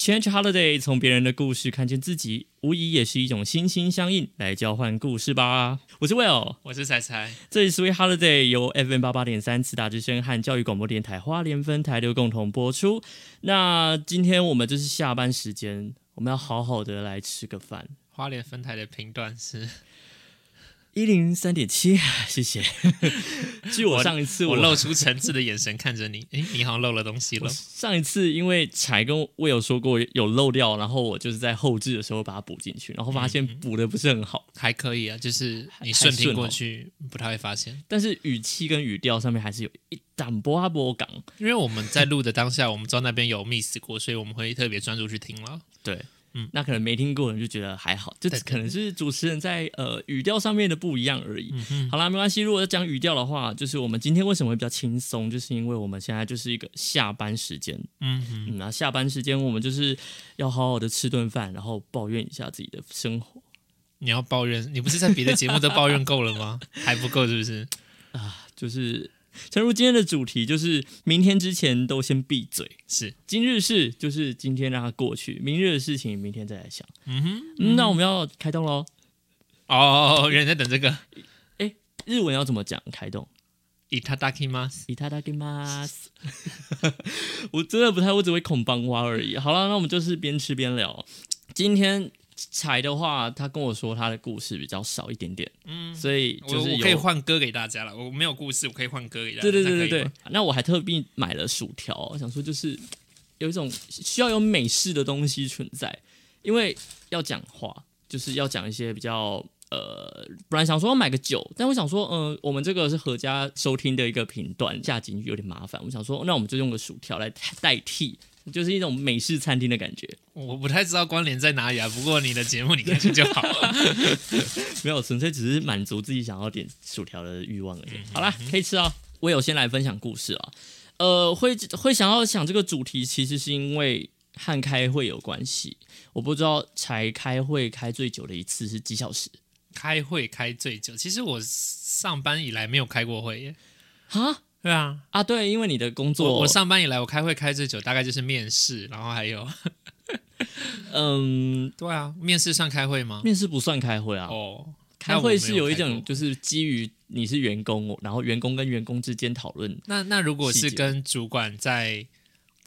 Change Holiday，从别人的故事看见自己，无疑也是一种心心相印，来交换故事吧。我是 Will，我是彩彩。这里是 Sweet Holiday，由 FM 八八点三慈大之声和教育广播电台花莲分台六共同播出。那今天我们就是下班时间，我们要好好的来吃个饭。花莲分台的频段是。一零三点七，谢谢。据我上一次我露出诚挚的眼神看着你，诶，你好像漏了东西了。上一次因为柴跟我有说过有漏掉，然后我就是在后置的时候把它补进去，然后发现补的不是很好，还可以啊，就是你顺听过去不太会发现，但是语气跟语调上面还是有一档波阿波港。因为我们在录的当下，我们知道那边有 miss 过，所以我们会特别专注去听了。对。嗯，那可能没听过的人就觉得还好，就可能是主持人在呃语调上面的不一样而已。好啦，没关系。如果要讲语调的话，就是我们今天为什么会比较轻松，就是因为我们现在就是一个下班时间。嗯嗯，那下班时间我们就是要好好的吃顿饭，然后抱怨一下自己的生活。你要抱怨？你不是在别的节目都抱怨够了吗？还不够是不是？啊，就是。诚如今天的主题就是明天之前都先闭嘴，是今日事就是今天让它过去，明日的事情明天再来想。嗯哼，那我们要开动喽。哦，有人在等这个。哎，日文要怎么讲？开动。伊塔达基马斯，伊塔达基马斯。我真的不太，我只会孔邦蛙而已。好了，那我们就是边吃边聊。今天。柴的话，他跟我说他的故事比较少一点点，嗯，所以就是可以换歌给大家了。我没有故事，我可以换歌给大家。对对对对对。那我还特地买了薯条，想说就是有一种需要有美式的东西存在，因为要讲话，就是要讲一些比较呃，本来想说要买个酒，但我想说，嗯，我们这个是合家收听的一个频段，下进去有点麻烦。我想说，那我们就用个薯条来代替。就是一种美式餐厅的感觉，我不太知道关联在哪里啊。不过你的节目你开心就好了，没有纯粹只是满足自己想要点薯条的欲望而已。好啦，可以吃哦。我有先来分享故事啊，呃，会会想要想这个主题，其实是因为和开会有关系。我不知道才开会开最久的一次是几小时？开会开最久，其实我上班以来没有开过会耶。哈？对啊，啊对，因为你的工作，我上班以来我开会开最久，大概就是面试，然后还有，嗯，对啊，面试算开会吗？面试不算开会啊。哦，开会是有一种就是基于你是员工，然后员工跟员工之间讨论。那那如果是跟主管在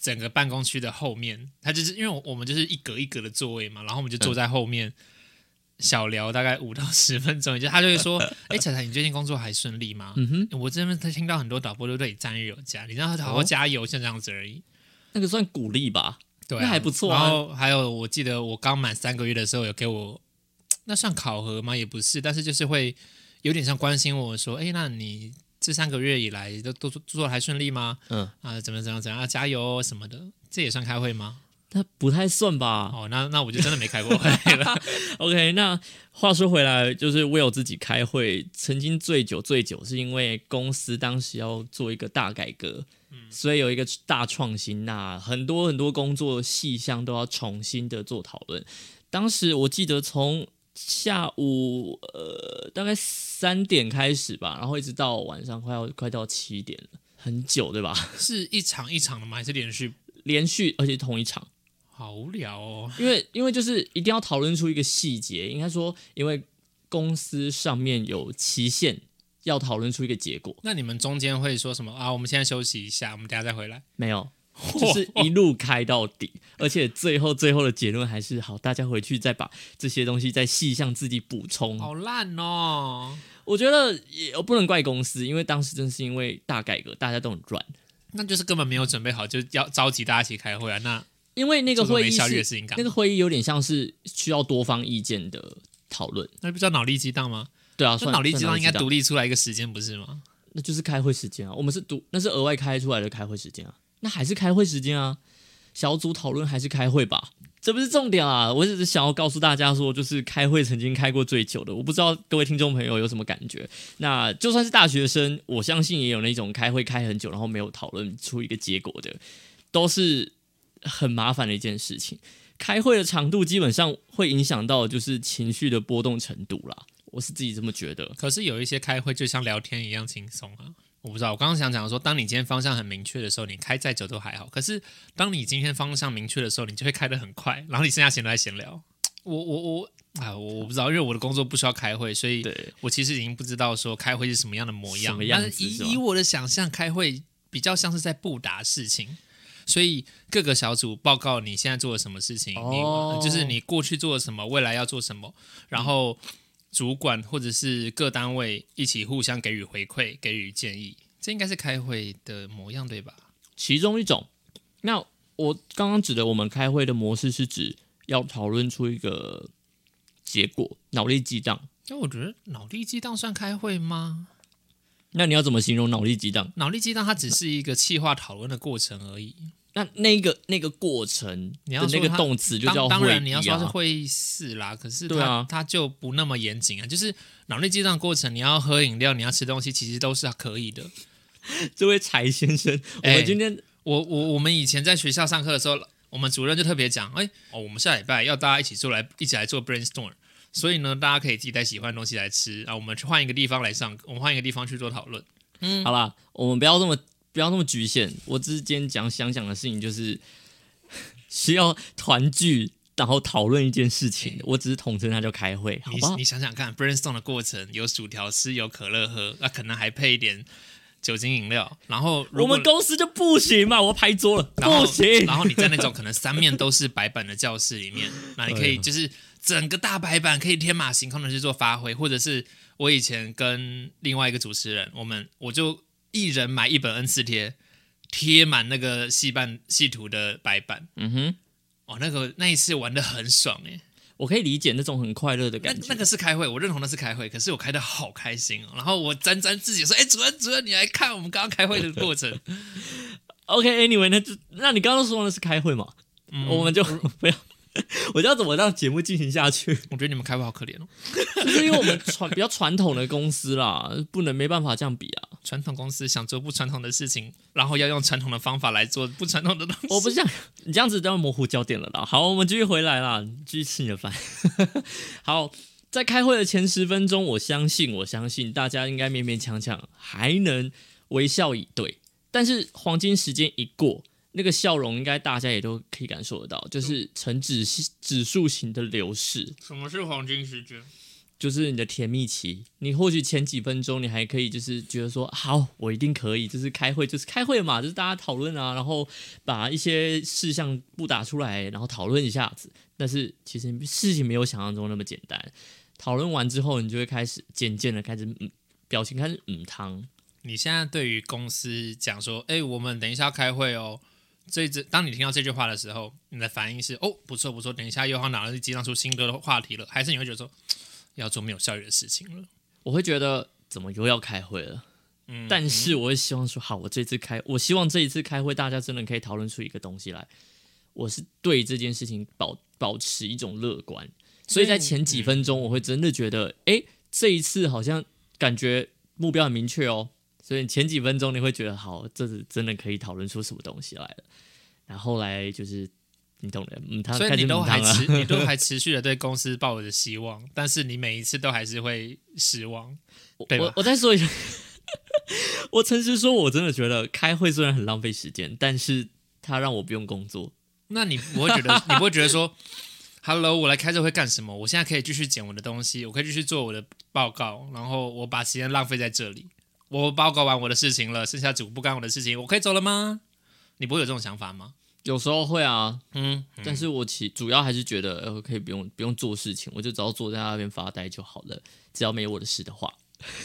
整个办公区的后面，他就是因为我们就是一格一格的座位嘛，然后我们就坐在后面。小聊大概五到十分钟，就他就会说：“哎，彩彩，你最近工作还顺利吗？”嗯哼，我这边他听到很多导播都对你赞誉有加，你让他好好加油，像这样子而已。那个算鼓励吧，对，那还不错。然后还有，我记得我刚满三个月的时候，有给我那算考核吗？也不是，但是就是会有点像关心我说：“哎，那你这三个月以来都都做的还顺利吗？”嗯啊，怎么怎么怎样，加油什么的，这也算开会吗？那不太算吧？哦，那那我就真的没开过会了。OK，那话说回来，就是我有自己开会，曾经最久最久是因为公司当时要做一个大改革，嗯所以有一个大创新，那很多很多工作细项都要重新的做讨论。当时我记得从下午呃大概三点开始吧，然后一直到晚上快要快到七点了，很久对吧？是一场一场的吗？还是连续连续，而且同一场？好无聊哦，因为因为就是一定要讨论出一个细节，应该说，因为公司上面有期限，要讨论出一个结果。那你们中间会说什么啊？我们现在休息一下，我们等下再回来。没有，就是一路开到底，而且最后最后的结论还是好，大家回去再把这些东西再细项自己补充。好烂哦！我觉得也不能怪公司，因为当时正是因为大改革，大家都很乱，那就是根本没有准备好，就要召集大家一起开会啊。那因为那个会议是那个会议有点像是需要多方意见的讨论，那不叫脑力激荡吗？对啊，脑力激荡应该独立出来一个时间不是吗？那就是开会时间啊，我们是独那是额外开出来的开会时间啊，那还是开会时间啊，小组讨论还是开会吧，这不是重点啊，我只是想要告诉大家说，就是开会曾经开过最久的，我不知道各位听众朋友有什么感觉。那就算是大学生，我相信也有那种开会开很久，然后没有讨论出一个结果的，都是。很麻烦的一件事情，开会的长度基本上会影响到就是情绪的波动程度啦。我是自己这么觉得。可是有一些开会就像聊天一样轻松啊。我不知道，我刚刚想讲说，当你今天方向很明确的时候，你开再久都还好。可是当你今天方向明确的时候，你就会开得很快，然后你剩下闲来闲聊。我我我啊，我我不知道，因为我的工作不需要开会，所以，我其实已经不知道说开会是什么样的模样。什么样子但是以以我的想象，开会比较像是在布达事情。所以各个小组报告你现在做了什么事情，哦你就是你过去做了什么，未来要做什么，然后主管或者是各单位一起互相给予回馈、给予建议，这应该是开会的模样，对吧？其中一种。那我刚刚指的我们开会的模式是指要讨论出一个结果，脑力激荡。因为我觉得脑力激荡算开会吗？那你要怎么形容脑力激荡？脑力激荡它只是一个气化讨论的过程而已。那那个那个过程你要那个动词就叫当当然，你要说是会议室啦，可是它、它就不那么严谨啊。就是脑力激荡过程，你要喝饮料，你要吃东西，其实都是可以的。这位柴先生，我哎们今天我我我们以前在学校上课的时候，我们主任就特别讲，哎，哦，我们下礼拜要大家一起做来一起来做 brainstorm，所以呢，大家可以自己带喜欢的东西来吃啊，我们去换一个地方来上，我们换一个地方去做讨论。嗯好啦，我们不要这么不要那么局限。我之间讲想讲的事情就是需要团聚，然后讨论一件事情。我只是统称它叫开会，好吧你你？想想看，brainstorm 的过程有薯条吃，有可乐喝，那、可能还配一点酒精饮料，然后我们公司就不行嘛，我要拍桌了，不行。然后你在那种可能三面都是白板的教室里面，那你可以 就是整个大白板可以天马行空的去做发挥，或者是我以前跟另外一个主持人，我们我就一人买一本 N 四贴，贴满那个戏班戏图的白板，嗯哼，哦，那个那一次玩的很爽诶。我可以理解那种很快乐的感觉。那个是开会，我认同那是开会，可是我开的好开心哦。然后我沾沾自喜说：“哎，主任主任，你来看我们刚刚开会的过程。OK，Anyway，、那就那你刚刚说的是开会嘛？嗯我们就 不要，我知道怎么让节目进行下去。我觉得你们开会好可怜哦。就是因为我们传比较传统的公司啦，不能没办法这样比啊。传统公司想做不传统的事情，然后要用传统的方法来做不传统的东西。我不是这样，你这样子都要模糊焦点了啦。好，我们继续回来啦，继续吃你的饭。好，在开会的前十分钟，我相信，我相信大家应该勉勉强强还能微笑以对。但是黄金时间一过，那个笑容应该大家也都可以感受得到，就是呈指指数型的流逝。什么是黄金时间？就是你的甜蜜期，你或许前几分钟你还可以就是觉得说好，我一定可以，就是开会就是开会嘛，就是大家讨论啊，然后把一些事项不打出来，然后讨论一下子。但是其实事情没有想象中那么简单。讨论完之后，你就会开始渐渐的开始嗯，表情开始嗯汤。你现在对于公司讲说，哎，我们等一下要开会哦。这这，当你听到这句话的时候，你的反应是哦，不错不错，等一下又要脑力激荡出新歌的话题了，还是你会觉得说要做没有效率的事情了？我会觉得怎么又要开会了？嗯，但是我会希望说，好，我这次开，我希望这一次开会，大家真的可以讨论出一个东西来。我是对这件事情保保持一种乐观，所以在前几分钟，我会真的觉得，哎、这一次好像感觉目标很明确哦。所以前几分钟你会觉得，好，这是真的可以讨论出什么东西来了。然后后来就是你懂的，嗯，他所以你都还。持，你都还持续的对公司抱着希望，但是你每一次都还是会失望。对我我再说一下，我诚实说，我真的觉得开会虽然很浪费时间，但是他让我不用工作。那你不会觉得，你不会觉得说，Hello，我来开这会干什么？我现在可以继续剪我的东西，我可以继续做我的报告，然后我把时间浪费在这里。我报告完我的事情了，剩下主不干我的事情，我可以走了吗？你不会有这种想法吗？有时候会啊，嗯，但是我其主要还是觉得，呃，可以不用不用做事情，我就只要坐在那边发呆就好了，只要没我的事的话。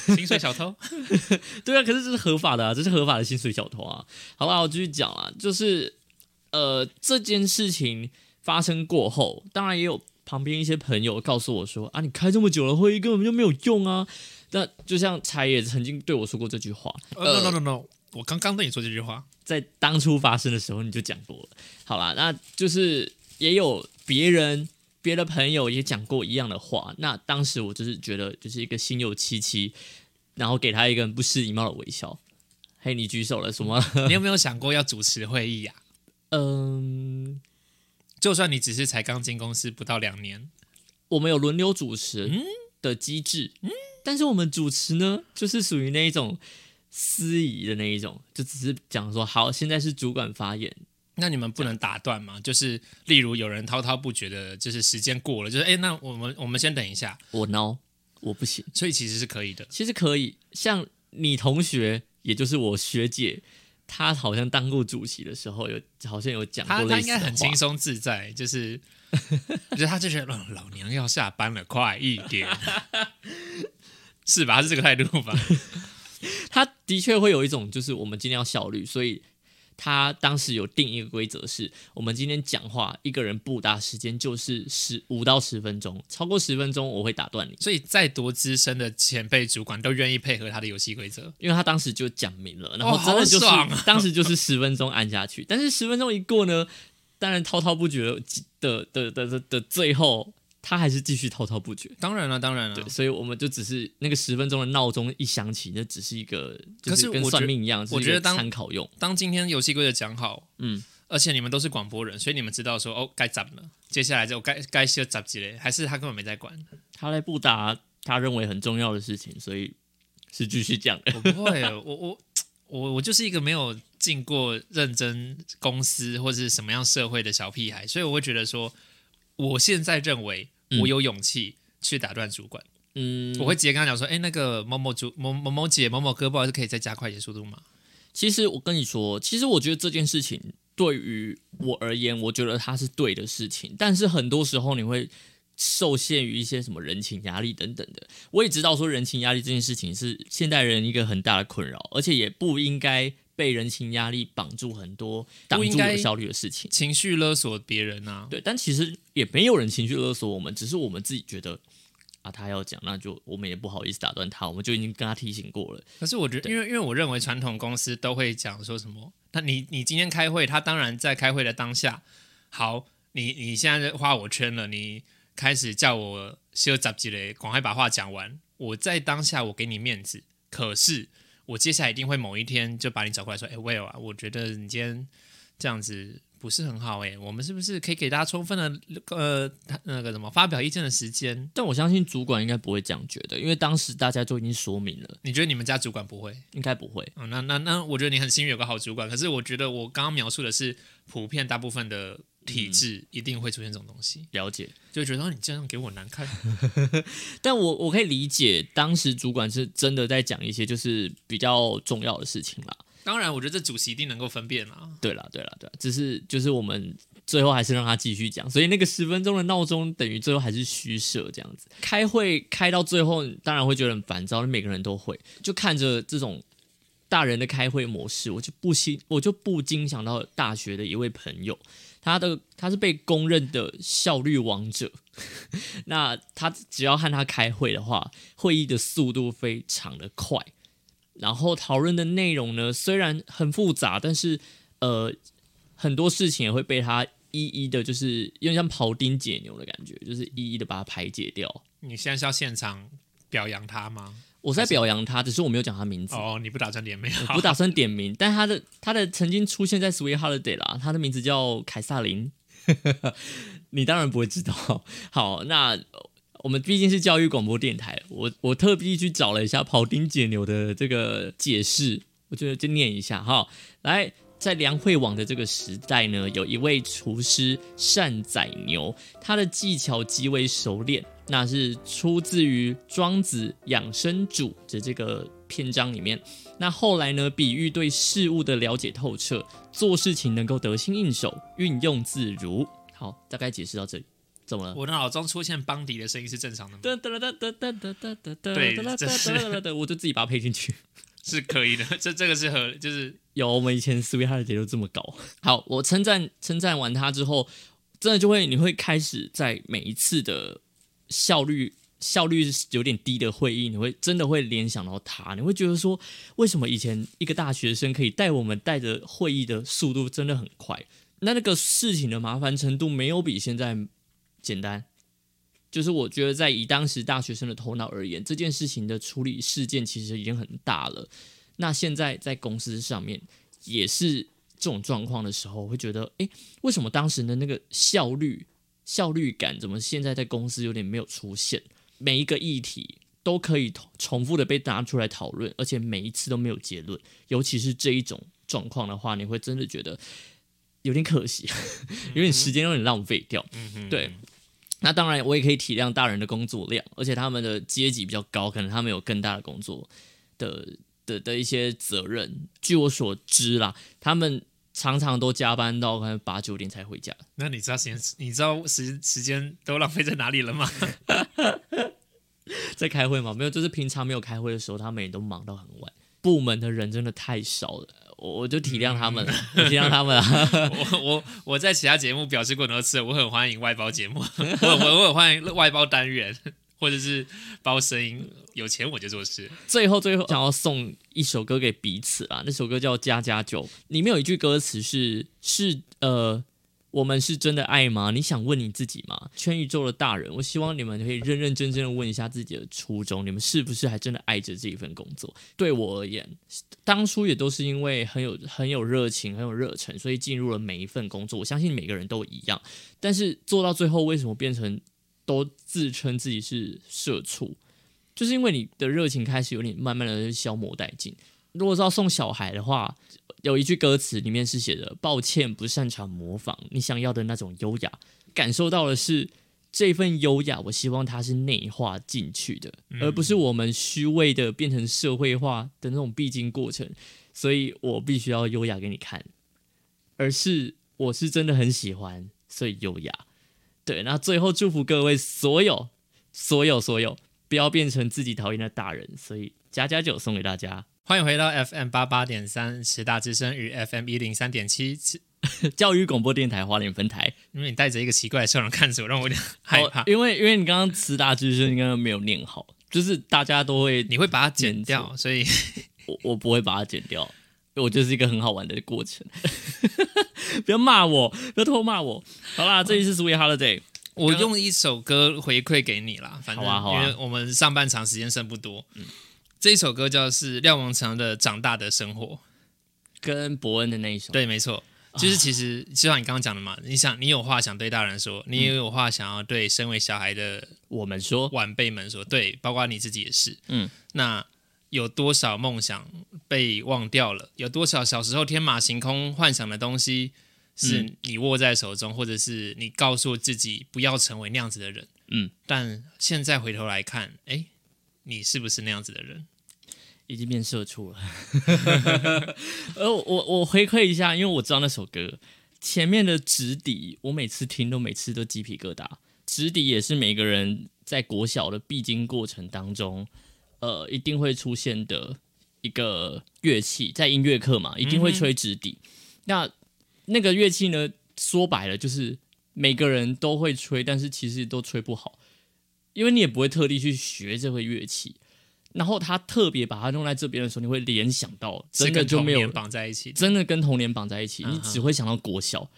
薪水小偷，对啊，可是这是合法的啊，这是合法的薪水小偷啊。好吧，我继续讲啊，就是呃这件事情发生过后，当然也有旁边一些朋友告诉我说啊，你开这么久了会议根本就没有用啊。那就像柴也曾经对我说过这句话，呃、no no no no，我刚刚对你说这句话，在当初发生的时候你就讲过了。好啦，那就是也有别人别的朋友也讲过一样的话。那当时我就是觉得就是一个心有戚戚，然后给他一个很不失礼貌的微笑。嘿，你举手了什么？你有没有想过要主持会议呀、嗯，就算你只是才刚进公司不到两年，我们有轮流主持的机制，但是我们主持呢，就是属于那一种司仪的那一种，就只是讲说好，现在是主管发言，那你们不能打断吗？就是例如有人滔滔不绝的，就是时间过了，就是哎，那我们我们先等一下，我孬，我不行。所以其实是可以的。其实可以，像你同学，也就是我学姐，她好像当过主席的时候，有好像有讲过他他应该很轻松自在，就是 就是他就觉得、嗯老娘要下班了，快一点，是吧？他是这个态度吧？他的确会有一种，就是我们今天要效率，所以他当时有定一个规则是，我们今天讲话一个人不达时间就是十五到十分钟，超过十分钟我会打断你，所以再多资深的前辈主管都愿意配合他的游戏规则。因为他当时就讲明了，然后哦真的就是、当时就是十分钟按下去，但是十分钟一过呢，当然滔滔不绝的的的的的最后，他还是继续滔滔不绝。当然了，当然了对，，所以我们就只是那个十分钟的闹钟一响起，那只是一个，就是跟算命一样，我觉得当参考用。当今天游戏规则讲好，嗯，而且你们都是广播人，所以你们知道说哦该怎了，接下来就该该修怎几嘞，还是他根本没在管？他在布达他认为很重要的事情，所以是继续讲。我不会，我我我我就是一个没有进过认真公司或者是什么样社会的小屁孩，所以我会觉得说，我现在认为嗯我有勇气去打断主管，嗯，我会直接跟他讲说，哎，那个某某主某某某姐某某哥，不好意思，可以再加快一点速度吗？其实我跟你说，其实我觉得这件事情对于我而言，我觉得它是对的事情，但是很多时候你会受限于一些什么人情压力等等的。我也知道说人情压力这件事情是现代人一个很大的困扰，而且也不应该被人情压力绑住很多挡住有效率的事情。情绪勒索别人啊，对，但其实也没有人情绪勒索我们，只是我们自己觉得啊，他要讲，那就我们也不好意思打断他，我们就已经跟他提醒过了。可是我觉得，因为因为我认为传统公司都会讲说什么，那你你今天开会，他当然在开会的当下，好，你你现在画我圈了，你开始叫我修杂几嘞，赶快把话讲完。我在当下我给你面子，可是我接下来一定会某一天就把你找过来说，哎，Will 啊，我觉得你今天这样子不是很好、哎，我们是不是可以给大家充分的呃他那个什么发表意见的时间？但我相信主管应该不会这样觉得，因为当时大家就已经说明了，你觉得你们家主管不会？应该不会。嗯，那那那，我觉得你很幸运有个好主管。可是我觉得我刚刚描述的是普遍大部分的体制一定会出现这种东西，了解，就觉得哦，你这样给我难看。但我我可以理解，当时主管是真的在讲一些就是比较重要的事情啦。当然，我觉得这主席一定能够分辨啦。对啦，对啦，对啦，只是就是我们最后还是让他继续讲，所以那个十分钟的闹钟等于最后还是虚设这样子。开会开到最后，当然会觉得很烦躁，每个人都会，就看着这种大人的开会模式，我就不禁我就不禁想到大学的一位朋友，他的他是被公认的效率王者。那他只要和他开会的话，会议的速度非常的快，然后讨论的内容呢，虽然很复杂，但是呃，很多事情也会被他一一的，就是有点像庖丁解牛的感觉，就是一一的把它排解掉。你现在是要现场表扬他吗？我在表扬他，只是我没有讲他名字，哦，你不打算点名？我不打算点名，但他的他的曾经出现在 Sweet Holiday 啦，他的名字叫凯撒琳，你当然不会知道。好，那呃我们毕竟是教育广播电台，我我特地去找了一下庖丁解牛的这个解释，我觉得就念一下哈。来，在梁惠王的这个时代呢，有一位厨师善宰牛，他的技巧极为熟练，那是出自于庄子养生主的这个篇章里面。那后来呢？比喻对事物的了解透彻，做事情能够得心应手，运用自如。好，大概解释到这里。怎么了？我的脑中出现邦迪的声音是正常的吗？噔噔噔噔噔噔噔噔噔，我就自己把它配进去是可以的。这这个是和就是有我们以前思维哈的节奏这么搞。好，我称赞称赞完它之后，真的就会你会开始在每一次的。效率效率有点低的会议，你会真的会联想到他，你会觉得说，为什么以前一个大学生可以带我们带着会议的速度真的很快？那那个事情的麻烦程度没有比现在简单。就是我觉得，在以当时大学生的头脑而言，这件事情的处理事件其实已经很大了。那现在在公司上面也是这种状况的时候，会觉得，诶，为什么当时的那个效率、效率感，怎么现在在公司有点没有出现？每一个议题都可以重复的被拿出来讨论，而且每一次都没有结论。尤其是这一种状况的话，你会真的觉得有点可惜，有点时间有点浪费掉。对，那当然我也可以体谅大人的工作量，而且他们的阶级比较高，可能他们有更大的工作的的的一些责任。据我所知啦，他们。常常都加班到可能八九点才回家。那你知道时间？你知道时时间都浪费在哪里了吗？在开会吗？没有，就是平常没有开会的时候，他们也都忙到很晚。部门的人真的太少了，我我就体谅他们，体谅他们啊。我我我在其他节目表示过很多次，我很欢迎外包节目，我我我很欢迎外包单元。或者是包声音，有钱我就做事。最后，最后想要送一首歌给彼此啊！那首歌叫《加加酒》，里面有一句歌词是：是呃，我们是真的爱吗？你想问你自己吗？全宇宙的大人，我希望你们可以认认真真的问一下自己的初衷，你们是不是还真的爱着这一份工作？对我而言，当初也都是因为很有很有热情、很有热忱，所以进入了每一份工作。我相信每个人都一样，但是做到最后，为什么变成？都自称自己是社畜，就是因为你的热情开始有点慢慢的消磨殆尽。如果是要送小孩的话，有一句歌词里面是写的：“抱歉，不擅长模仿你想要的那种优雅。”感受到的是这份优雅，我希望它是内化进去的，而不是我们虚伪的变成社会化的那种必经过程。所以我必须要优雅给你看，而是我是真的很喜欢，所以优雅。对，那最后祝福各位所有、所有、所有，不要变成自己讨厌的大人。所以加加酒送给大家，欢迎回到 FM 八八点三十大之声与 FM 一零三点七 教育广播电台花莲分台。因为你带着一个奇怪的笑容看着我，让我有点害怕。因为因为你刚刚十大之声刚刚没有念好，就是大家都会，你会把它剪掉，所以我我不会把它剪掉。我就是一个很好玩的过程，不要骂我，不要偷骂我。好啦，这里是 Sweet Holiday，我用一首歌回馈给你啦。反正因为我们上半场时间剩不多，嗯，这一首歌叫是廖王强的《长大的生活》，跟伯恩的那一首。对，没错，就是其实就像你刚刚讲的嘛，你想你有话想对大人说，你也有话想要对身为小孩的我们说，晚辈们说，对，包括你自己也是，嗯，那。有多少梦想被忘掉了？有多少小时候天马行空幻想的东西是你握在手中，或者是你告诉自己不要成为那样子的人？嗯，但现在回头来看，哎，你是不是那样子的人？已经变社畜了。呃，我我回馈一下，因为我知道那首歌前面的直底，我每次听都每次都鸡皮疙瘩。直底也是每个人在国小的必经过程当中。呃，一定会出现的一个乐器，在音乐课嘛，一定会吹直笛。那那个乐器呢，说白了就是每个人都会吹，但是其实都吹不好，因为你也不会特地去学这个乐器。然后他特别把它用在这边的时候，你会联想到真的就没有绑在一起，真的跟童年绑在一起，你只会想到国小。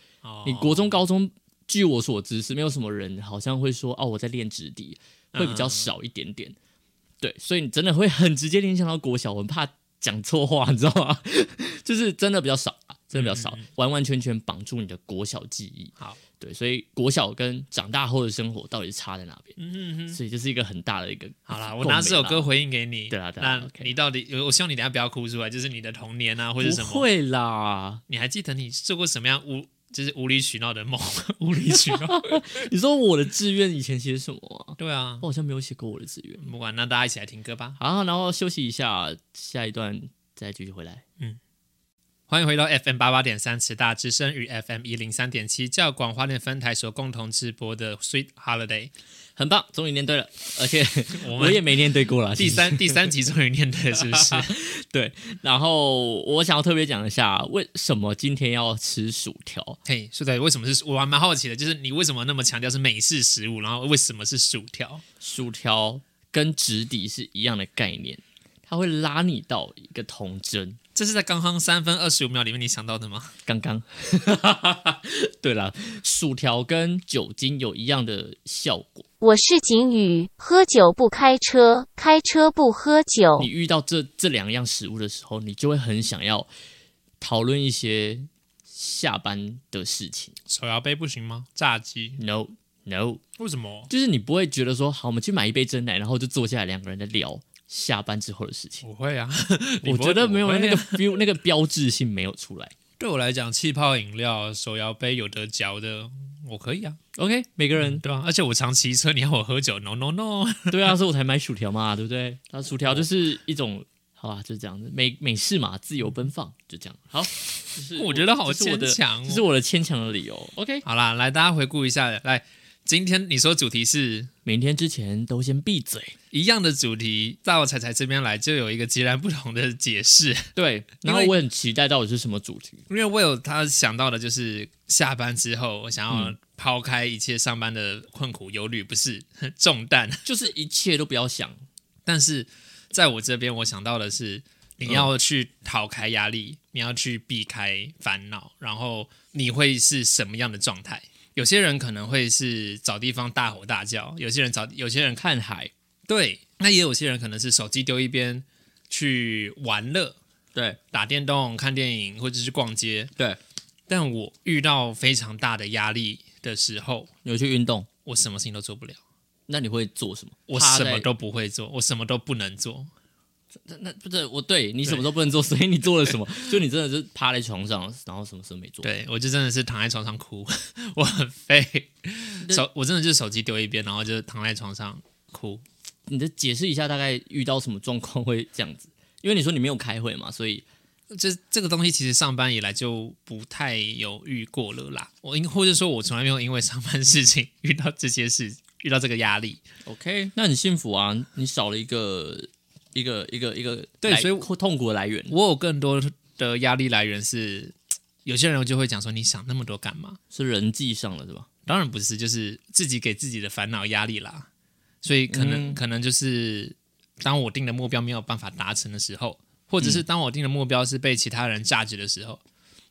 你国中、高中，据我所知是没有什么人好像会说哦，我在练直笛，会比较少一点点。对，所以你真的会很直接联想到国小，我很怕讲错话，你知道吗？就是真的比较少啊，真的比较少，完完全全绑住你的国小记忆。好，对，所以国小跟长大后的生活到底是差在哪边？嗯哼，所以这是一个很大的一个。好啦，我拿这首歌回应给你。对啊，那你到底？我希望你等下不要哭出来，就是你的童年啊，或者什么？不会啦，你还记得你做过什么样无？就是无理取闹的梦，无理取闹。你说我的志愿以前写什么？对啊，我好像没有写过我的志愿。不管，那大家一起来听歌吧。好，然后休息一下，下一段再继续回来。嗯。欢迎回到 FM 八八点三慈大之声与 FM 一零三点七教广花莲分台所共同直播的 Sweet Holiday，很棒，终于念对了，而且 我也没念对过了。第三第三集终于念对了，是不是？对。然后我想要特别讲一下，为什么今天要吃薯条？嘿，是的，为什么是？我还蛮好奇的，就是你为什么那么强调是美式食物，然后为什么是薯条？薯条跟直底是一样的概念，它会拉你到一个童真。这是在刚刚三分二十五秒里面你想到的吗？刚刚，对了，薯条跟酒精有一样的效果。我是景宇，喝酒不开车，开车不喝酒。你遇到这这两样食物的时候，你就会很想要讨论一些下班的事情。手摇杯不行吗？炸鸡？No No，为什么？就是你不会觉得说，好，我们去买一杯真奶，然后就坐下来两个人在聊下班之后的事情。我会啊，我觉得没有那个 feel，那个标志性没有出来。对我来讲，气泡饮料、手摇杯有得嚼的，我可以啊，OK，每个人对啊，而且我常骑车，你要我喝酒，no no no，对啊，所以我才买薯条嘛，对不对？那薯条就是一种，好吧，就是这样子，美美式嘛，自由奔放，就这样。好，我觉得好牵强哦这是我的牵强的理由。OK，好啦，来大家回顾一下，来，今天你说主题是明天之前都先闭嘴。一样的主题，到彩彩这边来就有一个截然不同的解释，对，然后我很期待到底是什么主题。因为我有他想到的就是下班之后，我想要嗯抛开一切上班的困苦忧虑，不是 重担，就是一切都不要想，但是在我这边，我想到的是，你要去逃开压力，你要去避开烦恼，然后你会是什么样的状态？有些人可能会是找地方大吼大叫，有些人找，有些人看，海，对，那也有些人可能是手机丢一边去玩乐，对打电动、看电影或者是逛街。对，但我遇到非常大的压力的时候，有去运动，我什么事情都做不了，那你会做什么？我什么都不会做，我什么都不能做。那那不是我对你什么都不能做，所以你做了什么？就你真的是趴在床上，然后什么事都没做。对我就真的是躺在床上哭，我很废，手我真的就是手机丢一边，然后就躺在床上哭。你的解释一下，大概遇到什么状况会这样子？因为你说你没有开会嘛，所以这这个东西其实上班以来就不太有遇过了啦。我应或者说我从来没有因为上班事情遇到这些事，遇到这个压力。OK，那很幸福啊，你少了一个一个一个一个对所以痛苦的来源我有更多的压力来源是，有些人就会讲说你想那么多干嘛？是人际上的，是吧？当然不是，就是自己给自己的烦恼压力啦。所以可能、嗯可能就是当我定的目标没有办法达成的时候，或者是当我定的目标是被其他人价值的时候，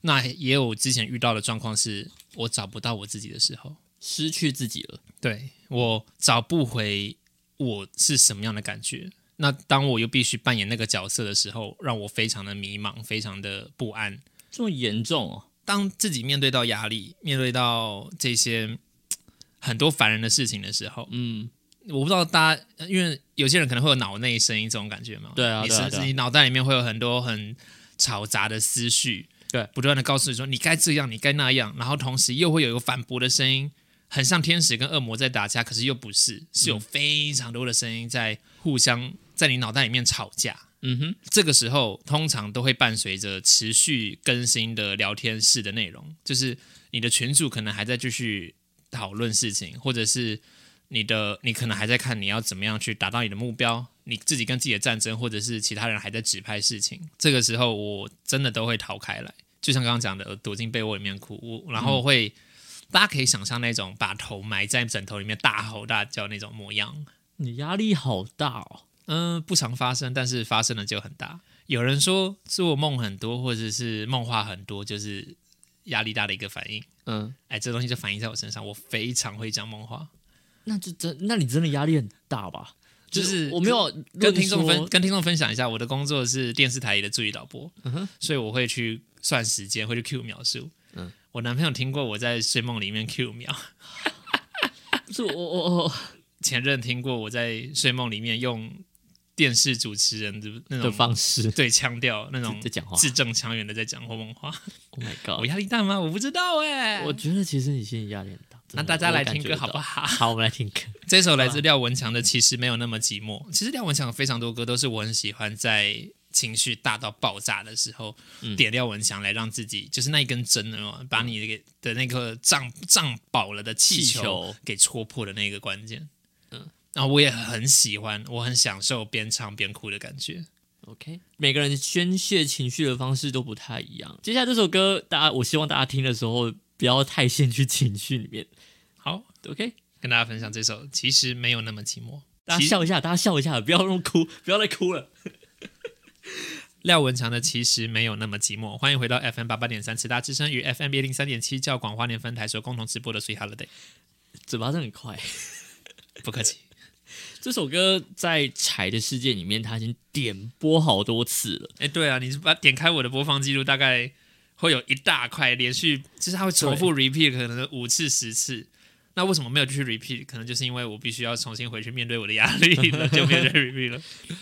那也有之前遇到的状况是我找不到我自己的时候，失去自己了，对我找不回我是什么样的感觉。那当我又必须扮演那个角色的时候，让我非常的迷茫，非常的不安。这么严重哦？当自己面对到压力，面对到这些很多烦人的事情的时候，嗯，我不知道大家，呃因为有些人可能会有脑内声音这种感觉嘛。对啊你对啊对啊甚至你脑袋里面会有很多很嘈杂的思绪，对，不断的告诉你说你该这样，你该那样，然后同时又会有一个反驳的声音，很像天使跟恶魔在打架，可是又不是，是有嗯非常多的声音在互相在你脑袋里面吵架。嗯哼，这个时候通常都会伴随着持续更新的聊天室的内容，就是你的群主可能还在继续讨论事情，或者是你的你可能还在看你要怎么样去达到你的目标，你自己跟自己的战争，或者是其他人还在指派事情。这个时候我真的都会逃开来，就像刚刚讲的，躲进被窝里面哭，我然后会、大家可以想象那种把头埋在枕头里面大吼大叫那种模样。你压力好大哦。嗯，不常发生，但是发生的就很大。有人说做梦很多，或者是梦话很多，就是压力大的一个反应。嗯，哎，这东西就反映在我身上，我非常会讲梦话。那就真，那你真的压力很大吧？就是我没有跟听众分跟听众分享一下，我的工作是电视台里的助理导播，所以我会去算时间，会去 Q 秒数。嗯我男朋友听过我在睡梦里面 Q 秒，不是我我我前任听过我在睡梦里面用电视主持人的那的种方式对腔调，那种在讲话。字正腔圆的在讲梦话。Oh my 我 god！我压力大吗？我不知道哎、我觉得其实你心里压力很大。那大家来听歌好不好？好，我们来听歌。这首来自廖文强的《其实没有那么寂寞》。其实廖文强非常多歌都是我很喜欢，在情绪大到爆炸的时候，嗯点廖文强来让自己就是那一根针哦，把你给的那个胀胀饱了的气球给戳破的那个关键。嗯，然后我也很喜欢，我很享受边唱边哭的感觉。OK，每个人宣泄情绪的方式都不太一样。接下来这首歌，大家我希望大家听的时候不要太陷去情绪里面。好，OK，跟大家分享这首《其实没有那么寂寞》。大家笑一下，大家笑一下，不要那么哭，不要再哭了。廖文强的其实没有那么寂寞。欢迎回到 FM 八八点三慈大之声与 FM 一零三点七教广花莲分台所共同直播的 Sweet Holiday。嘴巴真的很快。不客气。这首歌在柴的世界里面，它已经点播好多次了。哎，对啊，你把点开我的播放记录，大概会有一大块连续，就是它会重复 repeat 可能五次十次。那为什么没有继续 repeat？可能就是因为我必须要重新回去面对我的压力了，就没有再 repeat 了。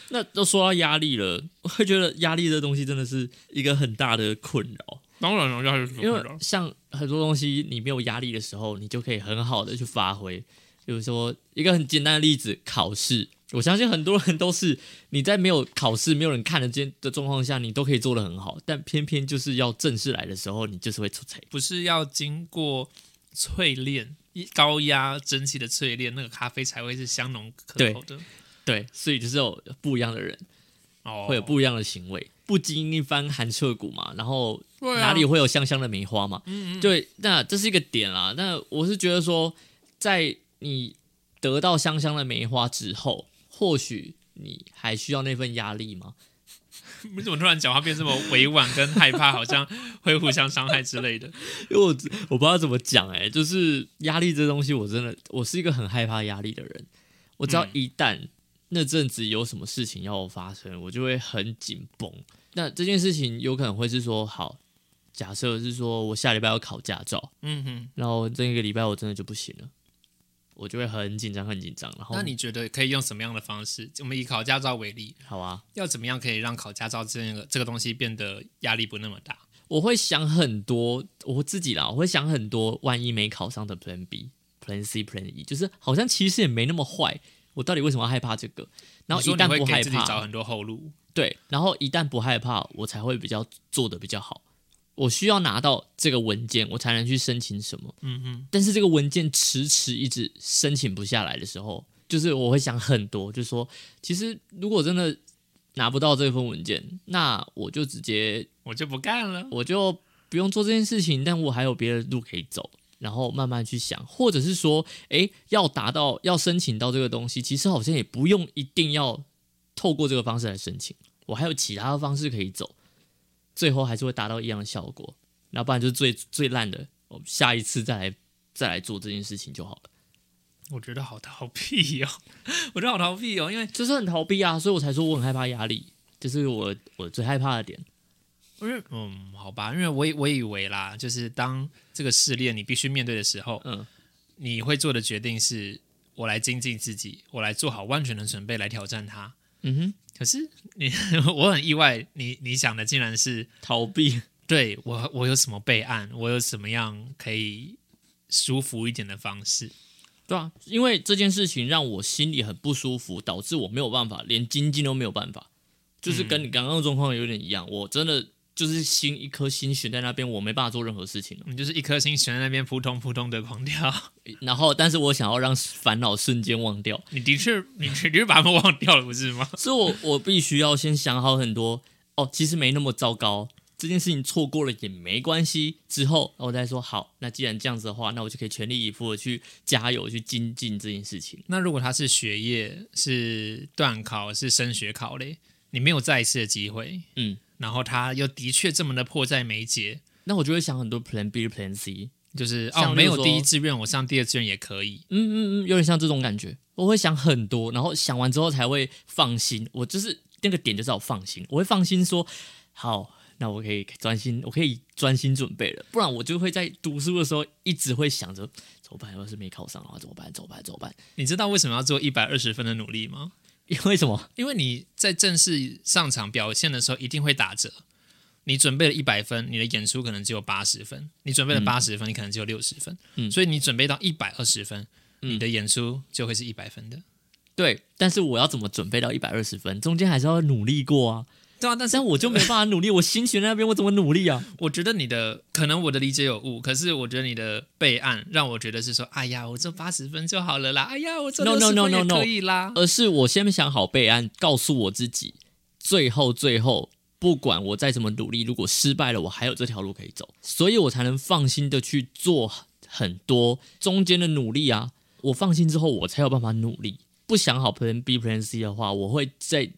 那都说到压力了，我会觉得压力这东西真的是一个很大的困扰。当然了，压力是因为像很多东西，你没有压力的时候，你就可以很好的去发挥。比如说一个很简单的例子，考试，我相信很多人都是你在没有考试、没有人看得见的状况下，你都可以做得很好，但偏偏就是要正式来的时候，你就是会出彩。不是要经过淬炼、高压蒸汽的淬炼，那个咖啡才会是香浓可口的。对，所以就是有不一样的人，哦，会有不一样的行为，不经一番寒彻骨嘛，然后哪里会有香香的梅花嘛？嗯嗯，对，那这是一个点啦。那我是觉得说，在你得到香香的梅花之后，或许你还需要那份压力吗？你怎么突然讲话变这么委婉跟害怕，好像会互相伤害之类的？因为我我不知道怎么讲，哎，就是压力这东西，我真的我是一个很害怕压力的人。我只要嗯一旦那阵子有什么事情要发生，我就会很紧绷。那这件事情有可能会是说，好，假设是说我下礼拜要考驾照，嗯哼，然后这一个礼拜我真的就不行了，我就会很紧张，很紧张。然后那你觉得可以用什么样的方式？我们以考驾照为例，好啊，要怎么样可以让考驾照这个这个东西变得压力不那么大？我会想很多，我自己啦，我会想很多，万一没考上的 Plan B、Plan C、Plan E，就是好像其实也没那么坏。我到底为什么要害怕这个？然后一旦不害怕自己找怕，很多后路。对，然后一旦不害怕，我才会比较做的比较好。我需要拿到这个文件，我才能去申请什么。嗯哼，但是这个文件迟迟一直申请不下来的时候，就是我会想很多，就说其实如果真的拿不到这份文件，那我就直接我就不干了。我就不用做这件事情，但我还有别的路可以走，然后慢慢去想，或者是说，诶，要达到要申请到这个东西，其实好像也不用一定要透过这个方式来申请，我还有其他的方式可以走，最后还是会达到一样的效果，那不然就是最最烂的，我下一次再来再来做这件事情就好了，我觉得好逃避哦，我觉得好逃避哦，因为就是很逃避啊，所以我才说我很害怕压力，这是我我最害怕的点。因为嗯，好吧，因为我以我以为啦，就是当这个试炼你必须面对的时候，嗯，你会做的决定是我来精进自己，我来做好万全的准备来挑战它。嗯哼，可是你，我很意外，你你想的竟然是逃避，对我我有什么备案，我有什么样可以舒服一点的方式。对啊，因为这件事情让我心里很不舒服，导致我没有办法，连经济都没有办法，就是跟你刚刚的状况有点一样。我真的就是心一颗心悬在那边，我没办法做任何事情了。你就是一颗心悬在那边扑通扑通的狂跳，然后，但是我想要让烦恼瞬间忘掉，你的确你确实把它们忘掉了，不是吗？所以我我必须要先想好很多。哦，其实没那么糟糕，这件事情错过了也没关系。之后我再说好，那既然这样子的话，那我就可以全力以赴的去加油去精进这件事情。那如果他是学业是断考是升学考嘞，你没有再一次的机会，嗯，然后他又的确这么的迫在眉睫，那我就会想很多 Plan B、Plan C。就是哦没有像例如说第一志愿，我上第二志愿也可以。嗯嗯嗯，有点像这种感觉。我会想很多，然后想完之后才会放心。我就是那个点，就是要放心。我会放心说，好，那我可以专心，我可以专心准备了。不然我就会在读书的时候一直会想着，怎么办？要是没考上的话，怎么办？怎么办？怎么办？你知道为什么要做一百二十分的努力吗？因为什么？因为你在正式上场表现的时候一定会打折。你准备了一百分，你的演出可能只有八十分；你准备了八十分，你可能只有六十分。嗯所以你准备到一百二十分，嗯你的演出就会是一百分的。对，但是我要怎么准备到一百二十分？中间还是要努力过啊。对啊，但是但我就没办法努力，我心悬在那边，我怎么努力啊？我觉得你的可能我的理解有误，可是我觉得你的备案让我觉得是说，哎呀，我做八十分就好了啦，哎呀，我做 No, no, no, 分 no, 也 no. 可以啦。而是我先想好备案，告诉我自己，最后最后，不管我再怎么努力，如果失败了，我还有这条路可以走，所以我才能放心的去做很多中间的努力啊。我放心之后，我才有办法努力。不想好 Plan B、Plan C 的话，我会在，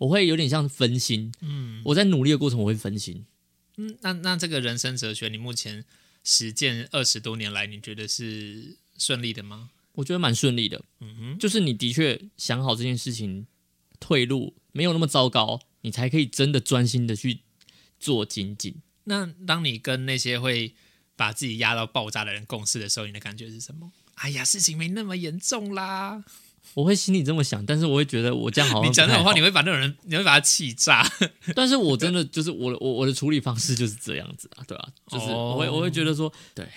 我会有点像分心。嗯，我在努力的过程，我会分心。嗯，那那这个人生哲学，你目前实践二十多年来，你觉得是顺利的吗？我觉得蛮顺利的。嗯哼，就是你的确想好这件事情，退路没有那么糟糕，你才可以真的专心的去做精进。那当你跟那些会把自己压到爆炸的人共事的时候，你的感觉是什么？哎呀，事情没那么严重啦。我会心里这么想，但是我会觉得我这样好像你讲这种话，你会把那种人，你会把他气炸。但是我真的就是我的我我的处理方式就是这样子啊，对啊，就是我会、哦我会觉得说，对，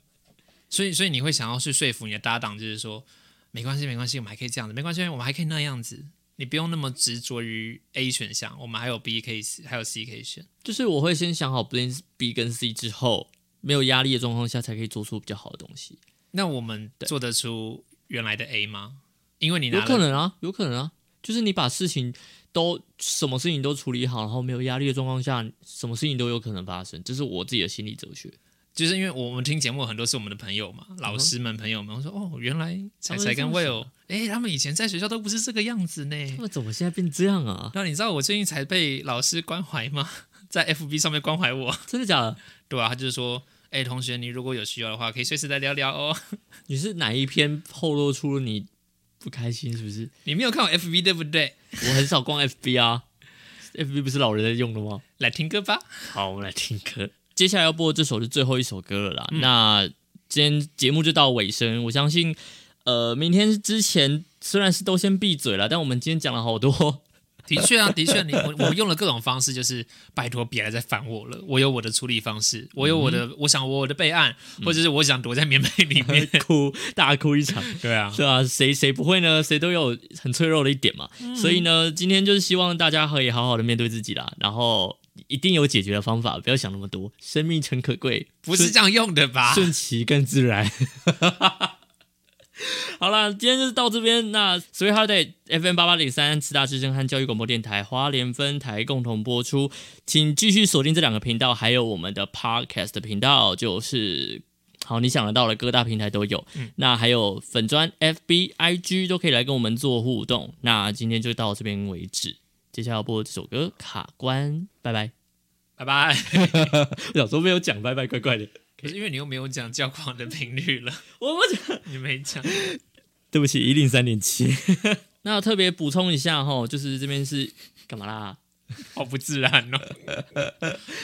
所以，所以你会想要去说服你的搭档，就是说，没关系，没关系，我们还可以这样子，没关系，我们还可以那样子。你不用那么执着于 A 选项，我们还有 B 可以，还有 C 可以选。就是我会先想好 B 跟 C 之后，没有压力的状况下，才可以做出比较好的东西。那我们做得出原来的 A 吗？因为你拿有可能啊，有可能啊，就是你把事情都什么事情都处理好，然后没有压力的状况下，什么事情都有可能发生，这是我自己的心理哲学。就是因为我们听节目很多是我们的朋友嘛，老师们、朋友们，我说哦，原来彩彩跟 Will，哎，他们以前在学校都不是这个样子呢。他们怎么现在变这样啊？那你知道我最近才被老师关怀吗？在 FB 上面关怀我，真的假的？对啊，他就是说，哎，同学，你如果有需要的话，可以随时来聊聊哦。你是哪一篇透露出你不开心？是不是？你没有看我 FB 对不对？我很少逛 FB 啊，FB 不是老人在用的吗？来听歌吧。好，我们来听歌。接下来要播的这首是最后一首歌了啦。那今天节目就到尾声，我相信，呃，明天之前虽然是都先闭嘴了，但我们今天讲了好多。的确啊，的确，你我我用了各种方式，就是拜托别来再烦我了。我有我的处理方式，我有我的，我想我的备案，或者是我想躲在棉被里面。哭，大哭一场，对啊，对啊，谁谁不会呢？谁都有很脆弱的一点嘛。所以呢，今天就是希望大家可以好好的面对自己啦，然后一定有解决的方法，不要想那么多。生命诚可贵，不是这样用的吧？顺其更自然。好啦，今天就是到这边。那 Sweet Holiday FM 八八点三，慈大之声和教育广播电台花莲分台共同播出，请继续锁定这两个频道，还有我们的 Podcast 频道，就是好你想得到的各大平台都有。那还有粉专 FB、IG 都可以来跟我们做互动。那今天就到这边为止，接下来要播这首歌《卡关》，拜拜。拜拜。我想说没有讲拜拜，怪怪的。可是因为你又没有讲教皇的频率了，我不讲。你没讲。对不起，一零三点七。那特别补充一下哈，就是这边是干嘛啦？好不自然哦。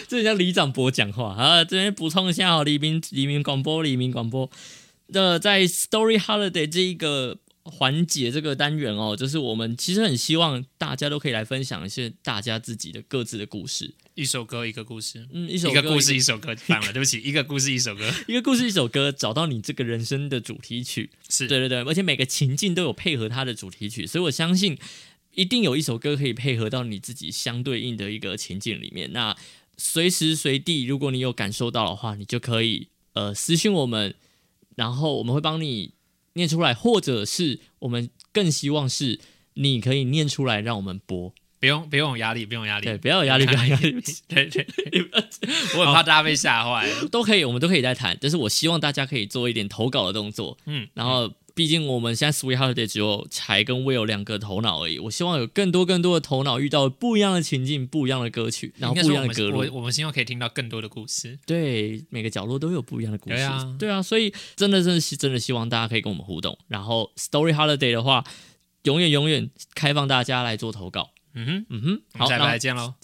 这人家里长博讲话啊，这边补充一下哦，黎明黎明广播，黎明广播。那在 Story Holiday 这一个环节这个单元哦，就是我们其实很希望大家都可以来分享一些大家自己的各自的故事。一首歌一个故事，嗯，一首歌一个故事一首歌，反了，对不起，一个故事一首歌，一个故事一首歌，找到你这个人生的主题曲。是对对对，而且每个情境都有配合它的主题曲，所以我相信一定有一首歌可以配合到你自己相对应的一个情境里面。那随时随地，如果你有感受到的话，你就可以呃私信我们，然后我们会帮你念出来，或者是我们更希望是你可以念出来，让我们播。不用不用有压力，不用有压力，对，不要有压力，不要有压力，对对，我很怕大家被吓坏。都可以，我们都可以再谈。但是我希望大家可以做一点投稿的动作，嗯，然后毕竟我们现在 Sweet Holiday 只有柴跟 Will 两个头脑而已，我希望有更多更多的头脑遇到不一样的情境、不一样的歌曲，然后不一样的歌路。我我们希望可以听到更多的故事。对，每个角落都有不一样的故事。对啊对啊，所以真的真的是真的希望大家可以跟我们互动。然后 Story Holiday 的话，永远永远开放大家来做投稿。嗯哼，嗯哼，好，再见喽。